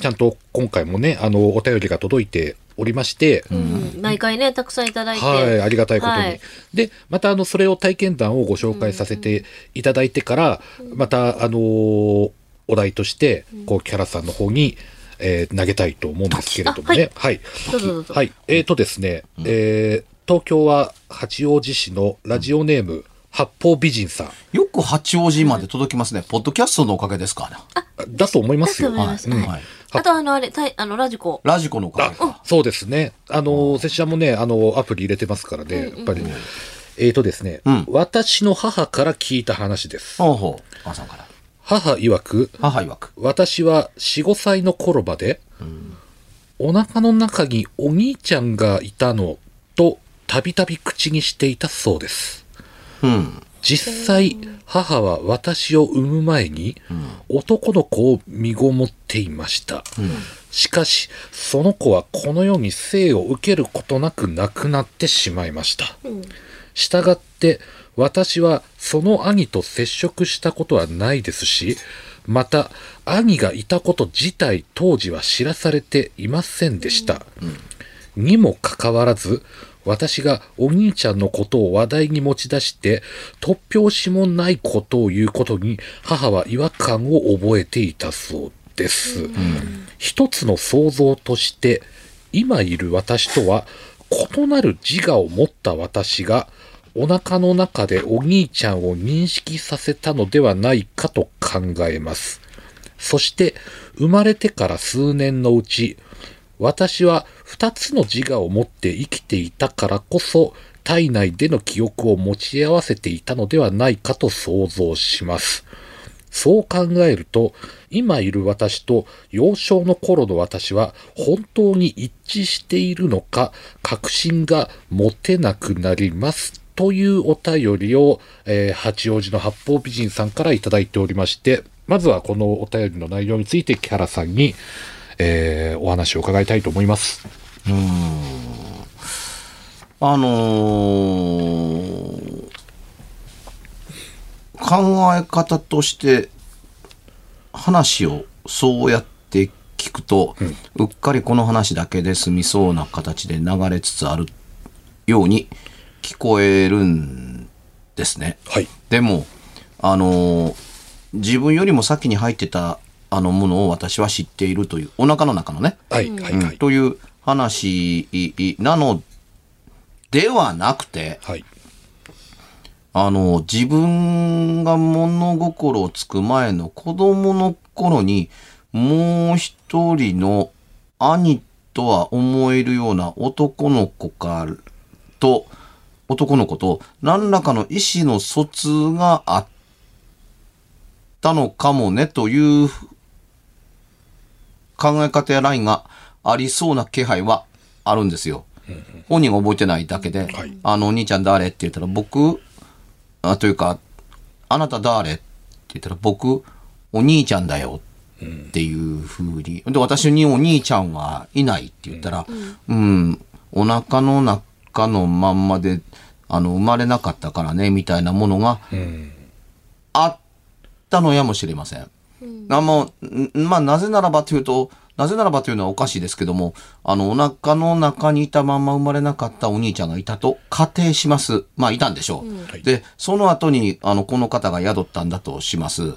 ちゃんと今回もね、あの、お便りが届いておりまして、毎回ね、たくさんいただいて。はい、ありがたいことに。はいで、また、あの、それを体験談をご紹介させていただいてから、また、あのーお題として、こう、キャラさんの方に、えー投げたいと思うんですけれどもね。はい。どうぞどうぞ。はい。えーとですね、えー東京は八王子市のラジオネーム、八方美人さん。よく八王子まで届きますね、ポッドキャストのおかげですかねだと思いますよ。だと思いますうんはいはいあとあの、あれ、たいあの、ラジコ。ラジコのおかげかそうですね。あの、拙者もね、あの、アプリ入れてますからね、やっぱり。えーとですね、うん。私の母から聞いた話です。ほうほう。母さんから。母曰く、母曰く。私は4、5歳の頃まで、お腹の中にお兄ちゃんがいたのと、たびたび口にしていたそうです。うん実際、母は私を産む前に、男の子を身ごもっていました。しかし、その子はこの世に生を受けることなく亡くなってしまいました。したがって、私はその兄と接触したことはないですし、また、兄がいたこと自体当時は知らされていませんでした。にもかかわらず、私がお兄ちゃんのことを話題に持ち出して、突拍子もないことを言うことに、母は違和感を覚えていたそうです。一つの想像として、今いる私とは異なる自我を持った私が、お腹の中でお兄ちゃんを認識させたのではないかと考えます。そして、生まれてから数年のうち、私は二つの自我を持って生きていたからこそ、体内での記憶を持ち合わせていたのではないかと想像します。そう考えると、今いる私と幼少の頃の私は本当に一致しているのか、確信が持てなくなります。というお便りを、えー八王子の八方美人さんからいただいておりまして、まずはこのお便りの内容について木原さんに、えーお話を伺いたいと思います。あのー考え方として話をそうやって聞くと、うっかりこの話だけで済みそうな形で流れつつあるように聞こえるんですね。はい。でも、あのー自分よりも先に入ってたあのものを私は知っているという、お腹の中のね、はい、はい、うんはい。という話なのではなくて、はい。あの、自分が物心をつく前の子供の頃に、もう一人の兄とは思えるような男の子からと、男の子と何らかの意思の疎通があったのかもねという考え方やラインがありそうな気配はあるんですよ。本人が覚えてないだけで、はいあの、お兄ちゃん誰って言ったら僕、あというか、あなた誰って言ったら僕、お兄ちゃんだよ。っていうふうに。で、私にお兄ちゃんはいないって言ったら、うん、お腹の中のまんまで、あの、生まれなかったからね、みたいなものがうん。あったのやもしれません。あもうんまあ、なぜならばというと、なぜならばというのはおかしいですけども、あの、お腹の中にいたまま生まれなかったお兄ちゃんがいたと仮定します。まあ、いたんでしょう。はいで、その後に、あの、この方が宿ったんだとします。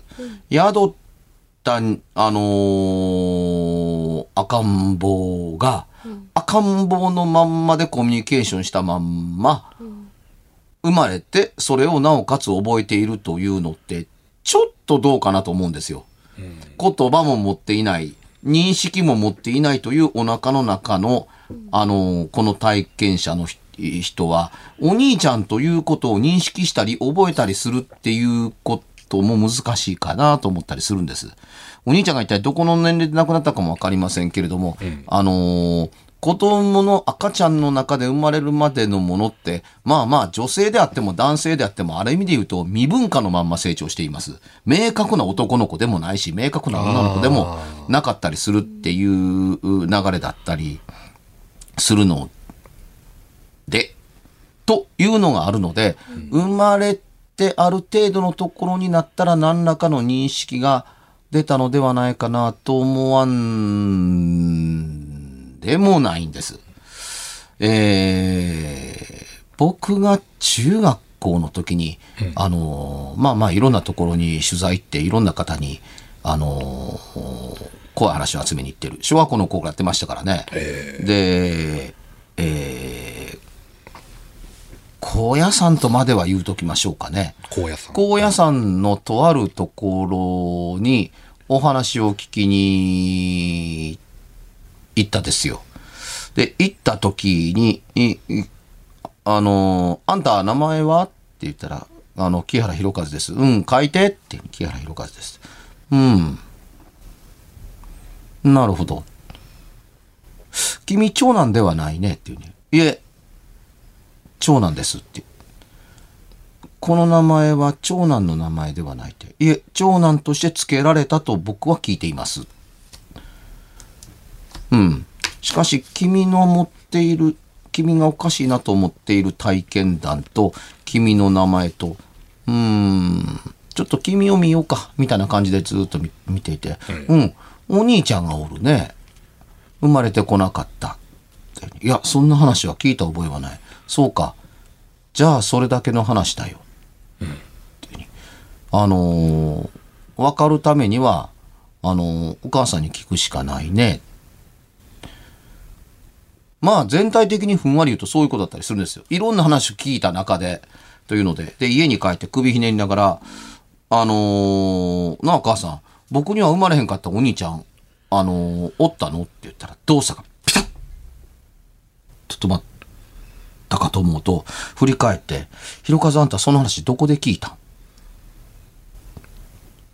宿った、あのー赤ん坊が、赤ん坊のまんまでコミュニケーションしたまんま、生まれて、それをなおかつ覚えているというのって、ちょっとどうかなと思うんですよ。言葉も持っていない、認識も持っていないというお腹の中の、あの、この体験者のひ人は、お兄ちゃんということを認識したり覚えたりするっていうことも難しいかなと思ったりするんです。お兄ちゃんが一体どこの年齢で亡くなったかもわかりませんけれども、あのー子供の赤ちゃんの中で生まれるまでのものって、まあまあ女性であっても男性であっても、ある意味で言うと未文化のまんま成長しています。明確な男の子でもないし、明確な女の子でもなかったりするっていう流れだったりするので、というのがあるので、生まれてある程度のところになったら何らかの認識が出たのではないかなと思わんでもないんです。えー僕が中学校の時に、あのーまあまあいろんなところに取材行っていろんな方に、あのー怖い話を集めに行ってる。小学校の頃やってましたからね。で、えー高野山とまでは言うときましょうかね。高野山。高野山のとあるところにお話を聞きに行っ行ったですよ。で、行った時に、あの、あんた名前は？って言ったら、あの、木原博和です。うん、書いてって、木原博和です。うん。なるほど。君、長男ではないねっていうね。いえ、長男ですって。この名前は長男の名前ではないって。いえ、長男として付けられたと僕は聞いています。うん。しかし、君の持っている、君がおかしいなと思っている体験談と、君の名前と、うーん、ちょっと君を見ようか、みたいな感じでずっと見見ていて、うん、お兄ちゃんがおるね。生まれてこなかった。いや、そんな話は聞いた覚えはない。そうか。じゃあ、それだけの話だよ。うふうにあのー分かるためには、あのーお母さんに聞くしかないね。まあ、全体的にふんわり言うとそういうことだったりするんですよ。いろんな話を聞いた中で、というので、で、家に帰って首ひねりながら、あのーなあ、母さん、僕には生まれへんかったお兄ちゃん、あのーおったのって言ったら、動作がピタッちょっと待ったかと思うと、振り返って、ひろかずあんたその話どこで聞いた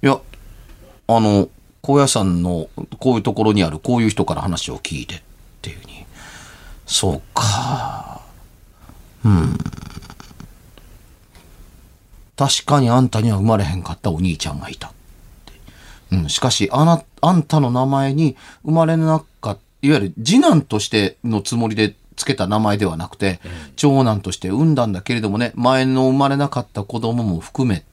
いや、あの、高野山のこういうところにあるこういう人から話を聞いてっていうふうに。そうか。うん。確かにあんたには生まれへんかったお兄ちゃんがいた。うん、しかし、あな、あんたの名前に生まれなかった、いわゆる次男としてのつもりで付けた名前ではなくて、長男として産んだんだけれどもね、前の生まれなかった子供も含め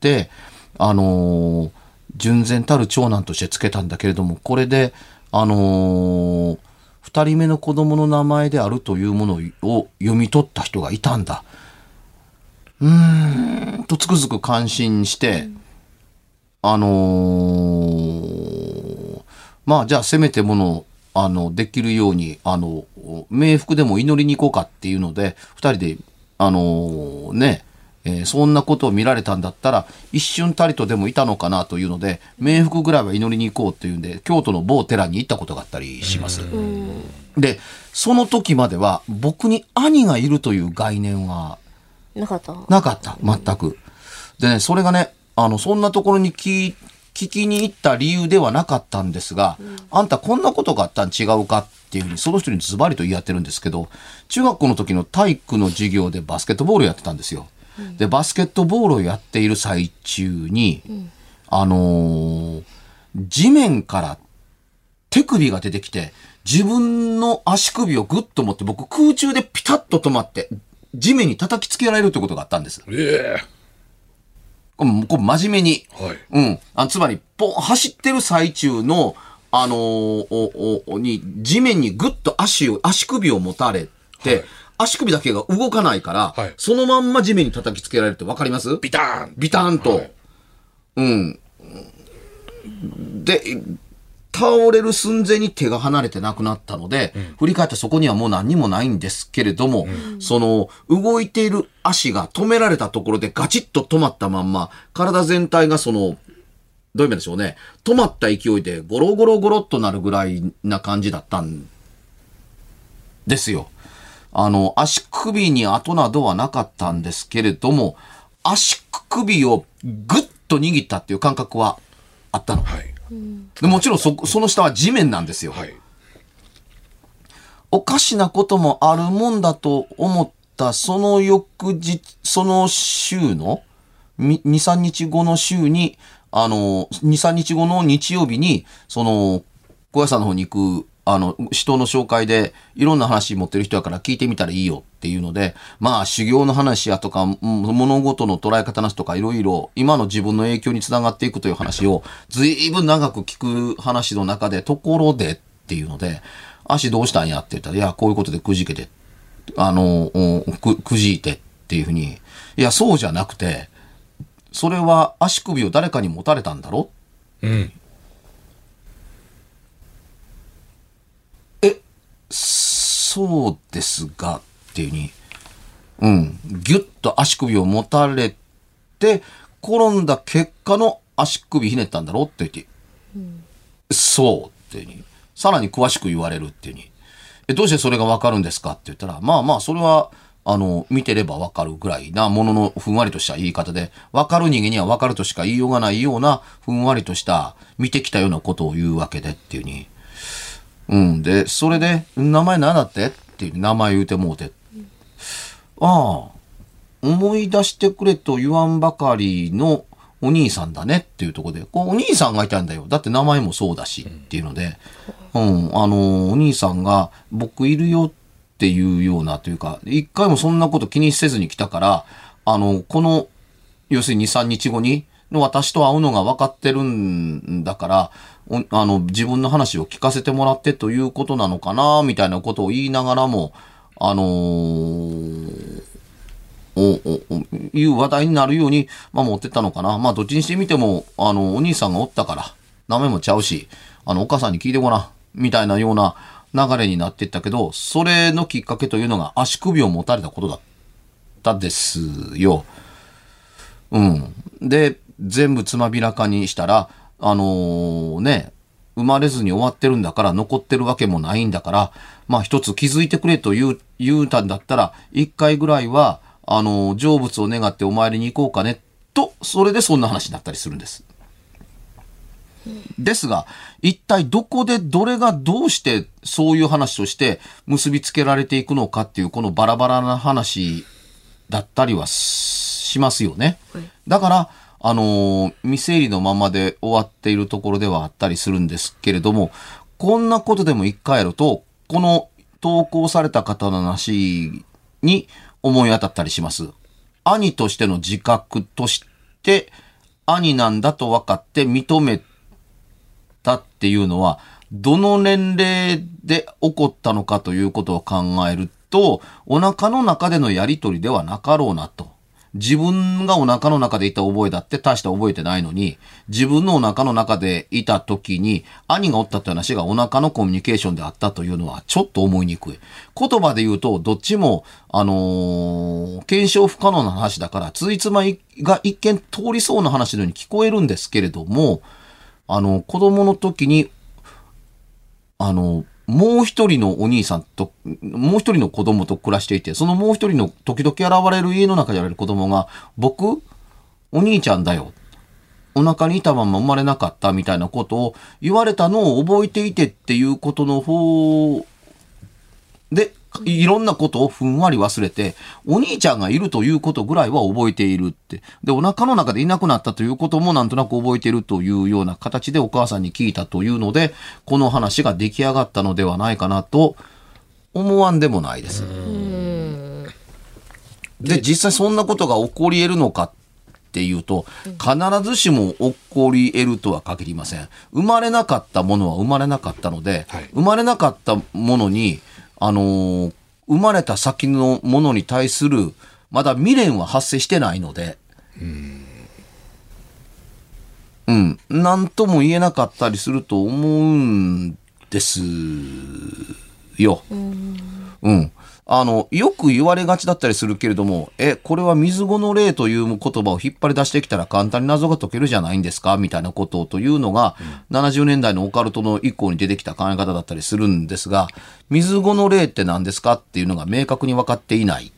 て、あのー純然たる長男として付けたんだけれども、これで、あのー二人目の子供の名前であるというものを読み取った人がいたんだ。うーん、とつくづく感心して、あのーまあじゃあせめてもの、あの、できるように、あの、冥福でも祈りに行こうかっていうので、二人で、あのーね、えーそんなことを見られたんだったら、一瞬たりとでもいたのかなというので、冥福ぐらいは祈りに行こうっていうんで、京都の某寺に行ったことがあったりします。で、その時までは、僕に兄がいるという概念はなかった？なかった、全く。でね、それがね、あの、そんなところに聞聞きに行った理由ではなかったんですが、あんたこんなことがあったん違うかっていうふうに、その人にズバリと言い合ってるんですけど、中学校の時の体育の授業でバスケットボールやってたんですよ。で、バスケットボールをやっている最中に、あのー地面から手首が出てきて、自分の足首をグッと持って、僕空中でピタッと止まって、地面に叩きつけられるってことがあったんです。ええこれこれ真面目に。はい。うん。あつまり、ポン、走ってる最中の、あのーお、お、に、地面にグッと足を、足首を持たれて、はい足首だけが動かないから、はいそのまんま地面に叩きつけられるってわかります？ビターンビターンと。はいうん。で、倒れる寸前に手が離れてなくなったので、振り返ったそこにはもう何にもないんですけれども、その、動いている足が止められたところでガチッと止まったまんま、体全体がその、どういう意味でしょうね。止まった勢いでゴロゴロゴロっとなるぐらいな感じだったんですよ。あの、足首に跡などはなかったんですけれども、足首をぐっと握ったっていう感覚はあったの。はい。でもちろんそ、その下は地面なんですよ。はい。おかしなこともあるもんだと思ったその翌日、その週の、み2、3日後の週に、あの、2、3日後の日曜日に、その、小屋さんの方に行く、あの、人の紹介で、いろんな話持ってる人やから聞いてみたらいいよっていうので、まあ、修行の話やとか、物事の捉え方の話とか、いろいろ、今の自分の影響につながっていくという話を、ずいぶん長く聞く話の中で、ところでっていうので、足どうしたんやって言ったら、いや、こういうことでくじけて、あの、く、くじいてっていうふうに、いや、そうじゃなくて、それは足首を誰かに持たれたんだろ？うん。そうですが、っていうに、うん、ぎゅっと足首を持たれて、転んだ結果の足首ひねったんだろって言って、そうっていうに、さらに詳しく言われるっていうに、え、どうしてそれがわかるんですかって言ったら、まあまあ、それは、あの、見てればわかるぐらいなもののふんわりとした言い方で、わかる人間にはわかるとしか言いようがないような、ふんわりとした、見てきたようなことを言うわけでっていうに、うん。で、それで、名前何だって？っていう名前言うてもうて。ああ、思い出してくれと言わんばかりのお兄さんだね。っていうところで、こうお兄さんがいたんだよ。だって名前もそうだし。っていうので、うん、あの、お兄さんが僕いるよっていうようなというか、一回もそんなこと気にせずに来たから、あの、この、要するに2、3日後に、の私と会うのが分かってるんだから、おあの、自分の話を聞かせてもらってということなのかな、みたいなことを言いながらも、あのーお、お、いう話題になるように、まあ持ってったのかな。まあどっちにしてみても、あの、お兄さんがおったから、名前もちゃうし、あの、お母さんに聞いてごらん、みたいなような流れになってったけど、それのきっかけというのが足首を持たれたことだったですよ。うん。で、全部つまびらかにしたら、あのーね、生まれずに終わってるんだから、残ってるわけもないんだから、まあ一つ気づいてくれと言う、言うたんだったら、一回ぐらいは、あのー成仏を願ってお参りに行こうかね、と、それでそんな話になったりするんです。ですが、一体どこでどれがどうしてそういう話として結びつけられていくのかっていうこのバラバラな話だったりはしますよね。だから、あの未整理のままで終わっているところではあったりするんですけれども、こんなことでも一回やると、この投稿された方の話に思い当たったりします。兄としての自覚として、兄なんだと分かって認めたっていうのは、どの年齢で起こったのかということを考えると、お腹の中でのやりとりではなかろうなと。自分がお腹の中でいた覚えだって大した覚えてないのに、自分のお腹の中でいた時に、兄がおったって話がお腹のコミュニケーションであったというのはちょっと思いにくい。言葉で言うと、どっちも、あのー検証不可能な話だから、ついつまが一見通りそうな話のように聞こえるんですけれども、あの、子供の時に、あの、もう一人のお兄さんと、もう一人の子供と暮らしていて、そのもう一人の時々現れる家の中でやれる子供が、僕、お兄ちゃんだよ。お腹にいたまま生まれなかったみたいなことを言われたのを覚えていてっていうことの方でいろんなことをふんわり忘れて、お兄ちゃんがいるということぐらいは覚えているって。で、お腹の中でいなくなったということもなんとなく覚えているというような形でお母さんに聞いたというので、この話が出来上がったのではないかなと思わんでもないです。で、実際そんなことが起こり得るのかっていうと、必ずしも起こり得るとは限りません。生まれなかったものは生まれなかったので、はい生まれなかったものに、あのー生まれた先のものに対する、まだ未練は発生してないので、うん、なんとも言えなかったりすると思うんです。よ。うん。あの、よく言われがちだったりするけれども、え、これは水後の霊という言葉を引っ張り出してきたら簡単に謎が解けるじゃないんですか？みたいなことというのが、70年代のオカルトの以降に出てきた考え方だったりするんですが、水後の霊って何ですかっていうのが明確に分かっていない。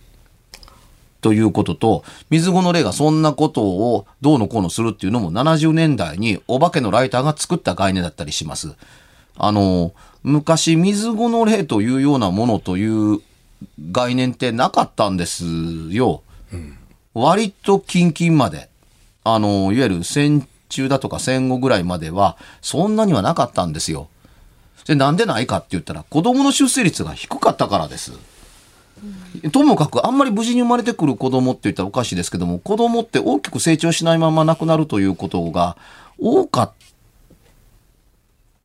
ということと、水後の霊がそんなことをどうのこうのするっていうのも70年代にお化けのライターが作った概念だったりします。あの、昔水後の霊というようなものという概念ってなかったんですよ。割と近々まで。あの、いわゆる戦中だとか戦後ぐらいまでは、そんなにはなかったんですよ。で、なんでないかって言ったら、子供の出生率が低かったからです。ともかくあんまり無事に生まれてくる子供って言ったらおかしいですけども子供って大きく成長しないまま亡くなるということが多かっ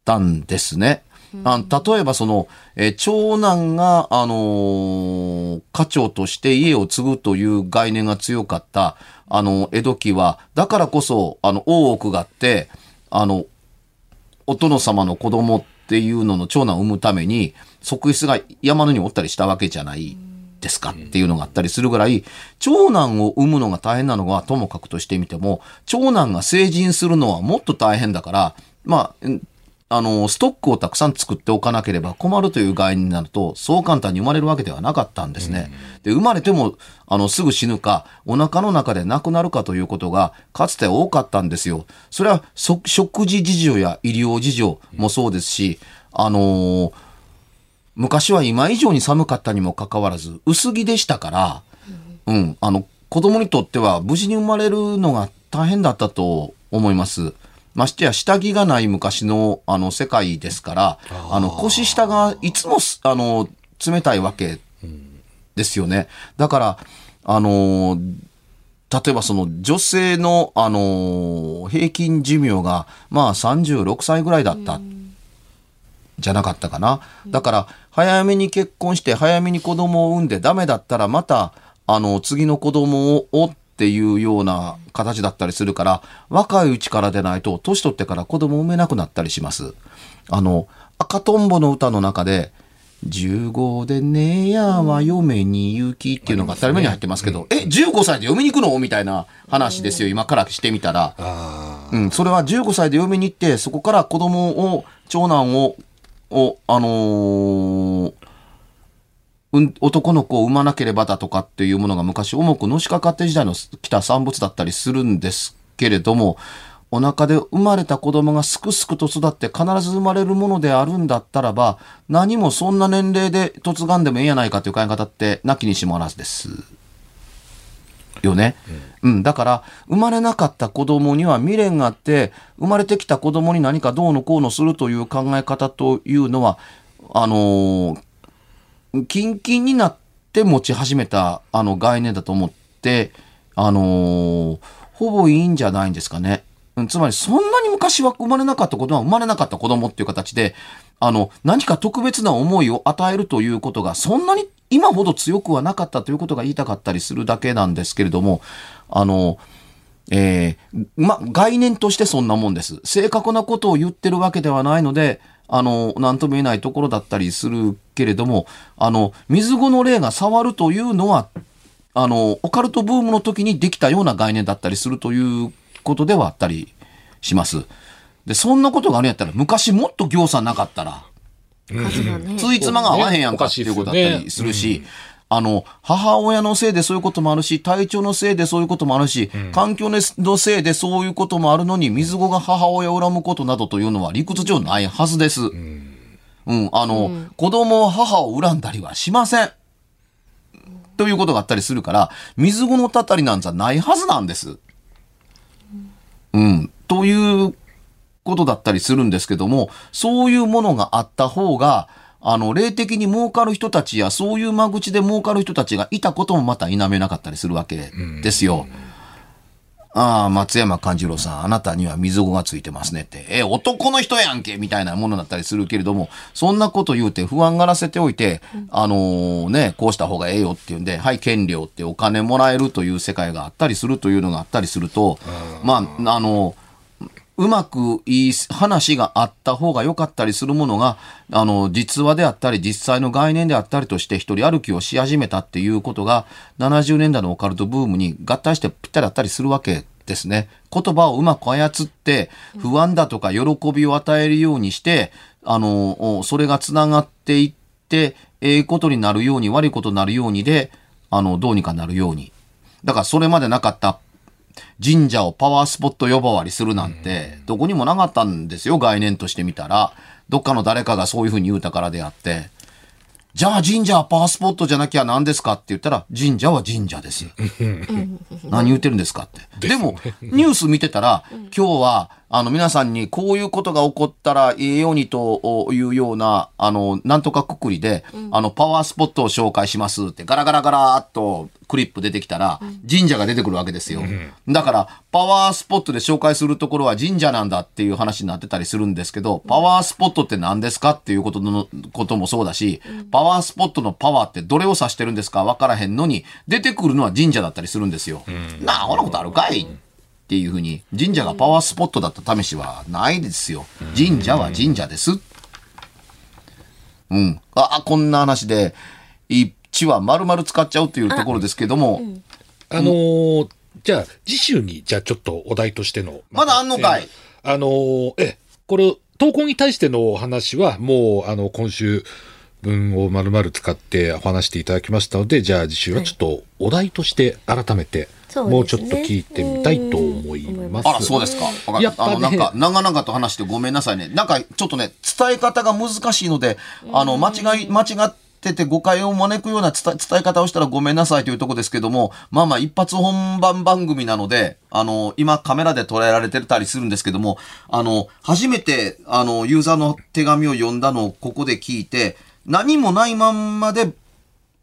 たんですね。あ例えばその、えー長男が、あのー家長として家を継ぐという概念が強かった、あの、江戸期は、だからこそ、あの、大奥があって、あの、お殿様の子供っていうのの長男を産むために、側室が山のにおったりしたわけじゃないですかっていうのがあったりするぐらい、長男を産むのが大変なのはともかくとしてみても、長男が成人するのはもっと大変だから、まあ、んあの、ストックをたくさん作っておかなければ困るという概念になると、そう簡単に生まれるわけではなかったんですね。で、生まれても、あの、すぐ死ぬか、お腹の中で亡くなるかということが、かつて多かったんですよ。それは、そ食事事情や医療事情もそうですし、あのー昔は今以上に寒かったにもかかわらず、薄着でしたから、うん、あの、子供にとっては無事に生まれるのが大変だったと思います。ましてや下着がない昔のあの世界ですから、あの腰下がいつもすあの冷たいわけですよね。だから、あの例えばその女性の、あの平均寿命がまあ36歳ぐらいだった。じゃなかったかな。だから、早めに結婚して、早めに子供を産んで、ダメだったら、また、あの、次の子供を、おっていうような形だったりするから、若いうちからでないと、年取ってから子供を産めなくなったりします。あの、赤とんぼの歌の中で、15でねやは嫁に行きっていうのが当たり前に入ってますけど、え、15歳で嫁に行くのみたいな話ですよ、今からしてみたら。あうん、それは15歳で嫁に行って、そこから子供を、長男を、を、あのーうん、男の子を産まなければだとかっていうものが昔重くのしかかって時代の来た産物だったりするんですけれども、お腹で生まれた子供がすくすくと育って必ず生まれるものであるんだったらば、何もそんな年齢で嫁がんでもええやないかという考え方ってなきにしもあらずです。よね。うん、だから、生まれなかった子供には未練があって、生まれてきた子供に何かどうのこうのするという考え方というのは、あのー、キンキンになって持ち始めたあの概念だと思って、あのーほぼいいんじゃないんですかね。つまり、そんなに昔は生まれなかった子供は生まれなかった子供っていう形で、あの、何か特別な思いを与えるということが、そんなに今ほど強くはなかったということが言いたかったりするだけなんですけれども、あの、えーま、概念としてそんなもんです。正確なことを言ってるわけではないので、あの、なんとも言えないところだったりするけれども、あの、水後の霊が触るというのは、あの、オカルトブームの時にできたような概念だったりするということではあったりします。で、そんなことがあるんやったら、昔もっと行さなかったら。ついつまが合わへんやんかっていうことだったりするし、あの、母親のせいでそういうこともあるし、体調のせいでそういうこともあるし、環境のせいでそういうこともあるのに、水子が母親を恨むことなどというのは理屈上ないはずです。うん、あの、子供、母を恨んだりはしません。ということがあったりするから、水子のたたりなんじゃないはずなんです。うん。ということだったりするんですけども、そういうものがあった方が、あの、霊的に儲かる人たちや、そういう間口で儲かる人たちがいたこともまた否めなかったりするわけですよ。ああ、松山勘次郎さん、あなたには水子がついてますねって。え、男の人やんけみたいなものだったりするけれども、そんなこと言うて不安がらせておいて、あのーね、こうした方がええよっていうんで、はい、権利をってお金もらえるという世界があったりするというのがあったりすると、まあ、あのうまくいい話があった方が良かったりするものが、あの、実話であったり、実際の概念であったりとして、一人歩きをし始めたっていうことが、70年代のオカルトブームに合体してぴったりあったりするわけですね。言葉をうまく操って、不安だとか喜びを与えるようにして、あの、それが繋がっていって、ええことになるように、悪いことになるようにで、あの、どうにかなるように。だからそれまでなかった神社をパワースポット呼ばわりするなんて、どこにもなかったんですよ、概念として見たら。どっかの誰かがそういうふうに言うたからであって。じゃあ神社はパワースポットじゃなきゃ何ですかって言ったら、神社は神社です。何言ってるんですかって。でも、ニュース見てたら、今日は、あの、皆さんにこういうことが起こったらええようにというような、あの、なんとかくくりで、あの、パワースポットを紹介しますって、ガラガラガラーっとクリップ出てきたら、神社が出てくるわけですよ。だから、パワースポットで紹介するところは神社なんだっていう話になってたりするんですけど、パワースポットって何ですかっていうことの、こともそうだし、パワースポットのパワーってどれを指してるんですかわからへんのに、出てくるのは神社だったりするんですよ。なあ、こんなことあるかいっていうふうに、神社がパワースポットだった試しはないですよ。神社は神社です。うん。あ、こんな話で、一話丸々使っちゃうというところですけども、あのーじゃあ、次週に、じゃあちょっとお題としての。まだあんのかい？えーあのーえ、これ、投稿に対してのお話は、もう、あの、今週分を丸々使ってお話していただきましたので、じゃあ次週はちょっとお題として改めて、もうちょっと聞いてみたいと思います。あら、そうですか。やっぱね。あの、なんか、長々と話してごめんなさいね。なんか、ちょっとね、伝え方が難しいので、あの、間違い、間違ってて誤解を招くような伝え方をしたらごめんなさいというとこですけども、まあまあ、一発本番番組なので、あの、今カメラで捉えられてたりするんですけども、あの、初めて、あの、ユーザーの手紙を読んだのをここで聞いて、何もないまんまで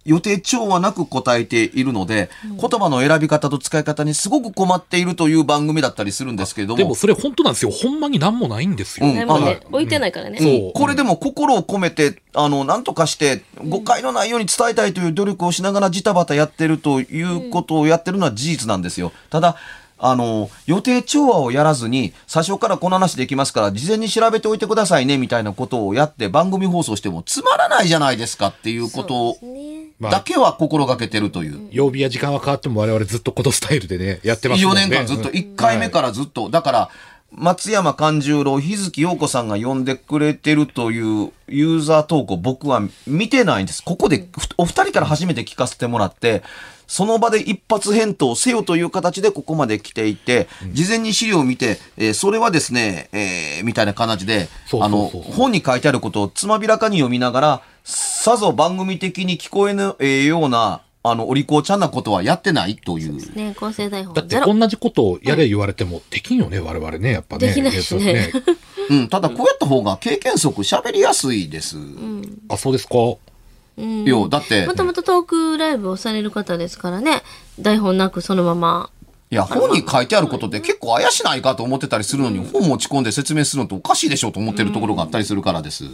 予定調はなく答えているので、言葉の選び方と使い方にすごく困っているという番組だったりするんですけれども。でもそれ本当なんですよ。ほんまになんもないんですよ。うんね置いてないからね。そうこれでも心を込めて、あの、なんとかして、誤解のないように伝えたいという努力をしながらジタバタやってるということをやってるのは事実なんですよ。ただ、あの、予定調和をやらずに、最初からこの話できますから、事前に調べておいてくださいね、みたいなことをやって番組放送してもつまらないじゃないですかっていうことそうですねまあだけは心がけてるという。曜日や時間は変わっても我々ずっとこのスタイルでね、やってますも4んね。年間ずっと、うん1回目からずっと、だから、松山勘十郎、日月陽子さんが呼んでくれてるというユーザー投稿僕は見てないんです。ここでふお二人から初めて聞かせてもらって、その場で一発返答せよという形でここまで来ていて、事前に資料を見て、えーそれはですね、えーみたいな形で、あの、本に書いてあることをつまびらかに読みながら、さぞ番組的に聞こえぬ、えーような、あの、お利口ちゃんなことはやってないという。ね、構成台本だって。同じことをやれ言われてもできんよね、我々ね、やっぱね。できないしねそう うん、ただこうやった方が経験則喋りやすいです。あ、そうですか。うんよ、だっても、ともとトークライブをされる方ですからね。台本なくそのまま。いや、本に書いてあることって結構怪しないかと思ってたりするのに、本持ち込んで説明するのっておかしいでしょと思ってるところがあったりするからです。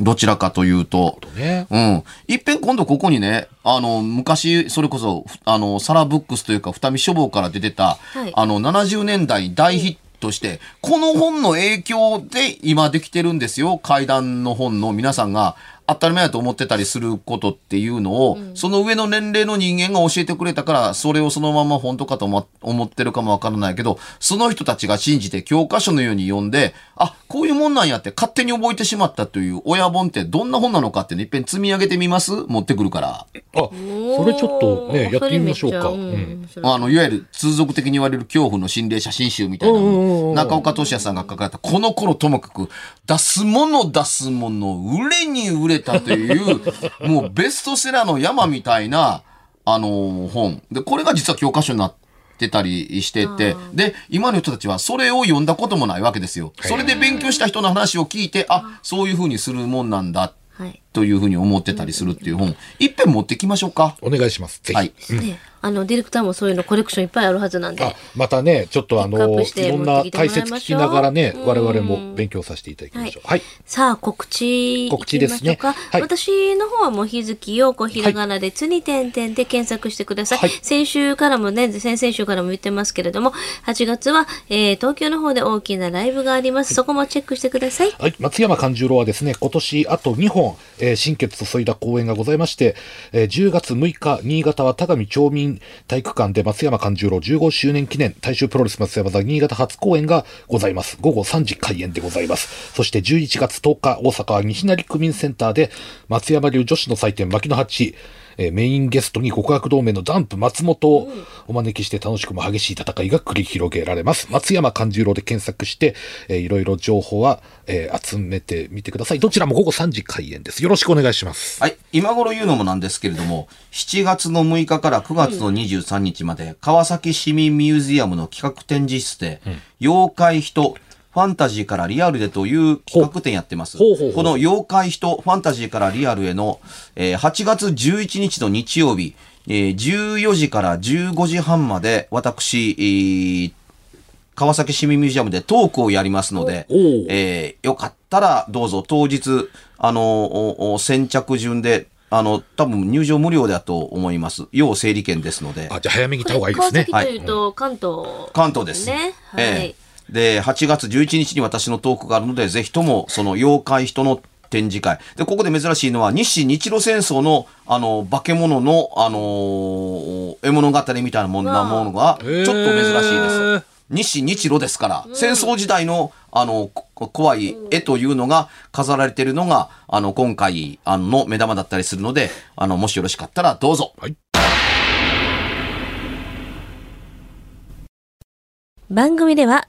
どちらかというと。ね。うん。いっぺん今度ここにね、あの、昔、それこそ、ふあの、サラブックスというか、二見書房から出てた、いあの、70年代に大ヒットして、この本の影響で今できてるんですよ。怪談の本の皆さんが当たり前だと思ってたりすることっていうのを、その上の年齢の人間が教えてくれたから、それをそのまま本当かと思思ってるかもわからないけど、その人たちが信じて教科書のように読んで、あ、こういうもんなんやって勝手に覚えてしまったという親本ってどんな本なのかってね、いっぺん積み上げてみます？持ってくるから。あ、それちょっとね、やってみましょうか。うん。あの、いわゆる通俗的に言われる恐怖の心霊写真集みたいなの。中岡俊也さんが書かれた、この頃ともかく、出すもの出すもの、売れに売れたという、もうベストセラーの山みたいな、あのー本。で、これが実は教科書になってたりしてて、で、今の人たちはそれを読んだこともないわけですよ。それで勉強した人の話を聞いて、あ、そういうふうにするもんなんだ、はい。というふうに思ってたりするっていう本、いっぺん持ってきましょうか。お願いします。ぜひ。はい。ね、あの、ディレクターもそういうのコレクションいっぱいあるはずなんで。あ、またね、ちょっとあの、いろんな解説聞きながらね、我々も勉強させていただきましょう。はい。さあ、告知告知ですね私の方はもう日月陽子ひらがなで、つに点々で検索してください。はい先週からもね、先々週からも言ってますけれども、8月は、えー東京の方で大きなライブがあります。そこもチェックしてください。はい、松山勘十郎はですね、今年あと2本、えー新血注いだ公演がございまして、えー10月6日、新潟は田上町民体育館で松山勘十郎15周年記念大衆プロレス松山座新潟初公演がございます。午後3時開演でございます。そして11月10日、大阪は西成区民センターで松山流女子の祭典牧野八、えーメインゲストに極悪同盟のダンプ松本をお招きして楽しくも激しい戦いが繰り広げられます。松山勘十郎で検索して、えーいろいろ情報は、えー集めてみてください。どちらも午後3時開演です。よろしくお願いします。はい。今頃言うのもなんですけれども、7月の6日から9月の23日まで、川崎市民ミュージアムの企画展示室で、妖怪人、ファンタジーからリアルでという企画展やってます。ほうほうほうこの妖怪人、ファンタジーからリアルへの、えー8月11日の日曜日、えー14時から15時半まで、私、えー川崎市民ミュージアムでトークをやりますので、えーよかったらどうぞ当日、あの、先着順で、あの、多分入場無料だと思います。要整理券ですので。あ、じゃあ早めに行った方がいいで川すね。崎というと、関東、関東です。ね。はい。ええで、8月11日に私のトークがあるので、ぜひとも、その妖怪人の展示会。で、ここで珍しいのは、日清日露戦争の、あの、化け物の、あのー絵物語みたいなもんなものが、ちょっと珍しいです。日清日露ですから、戦争時代の、あの、こ怖い絵というのが飾られているのが、あの、今回、あの、目玉だったりするので、あの、もしよろしかったらどうぞ。はい。番組では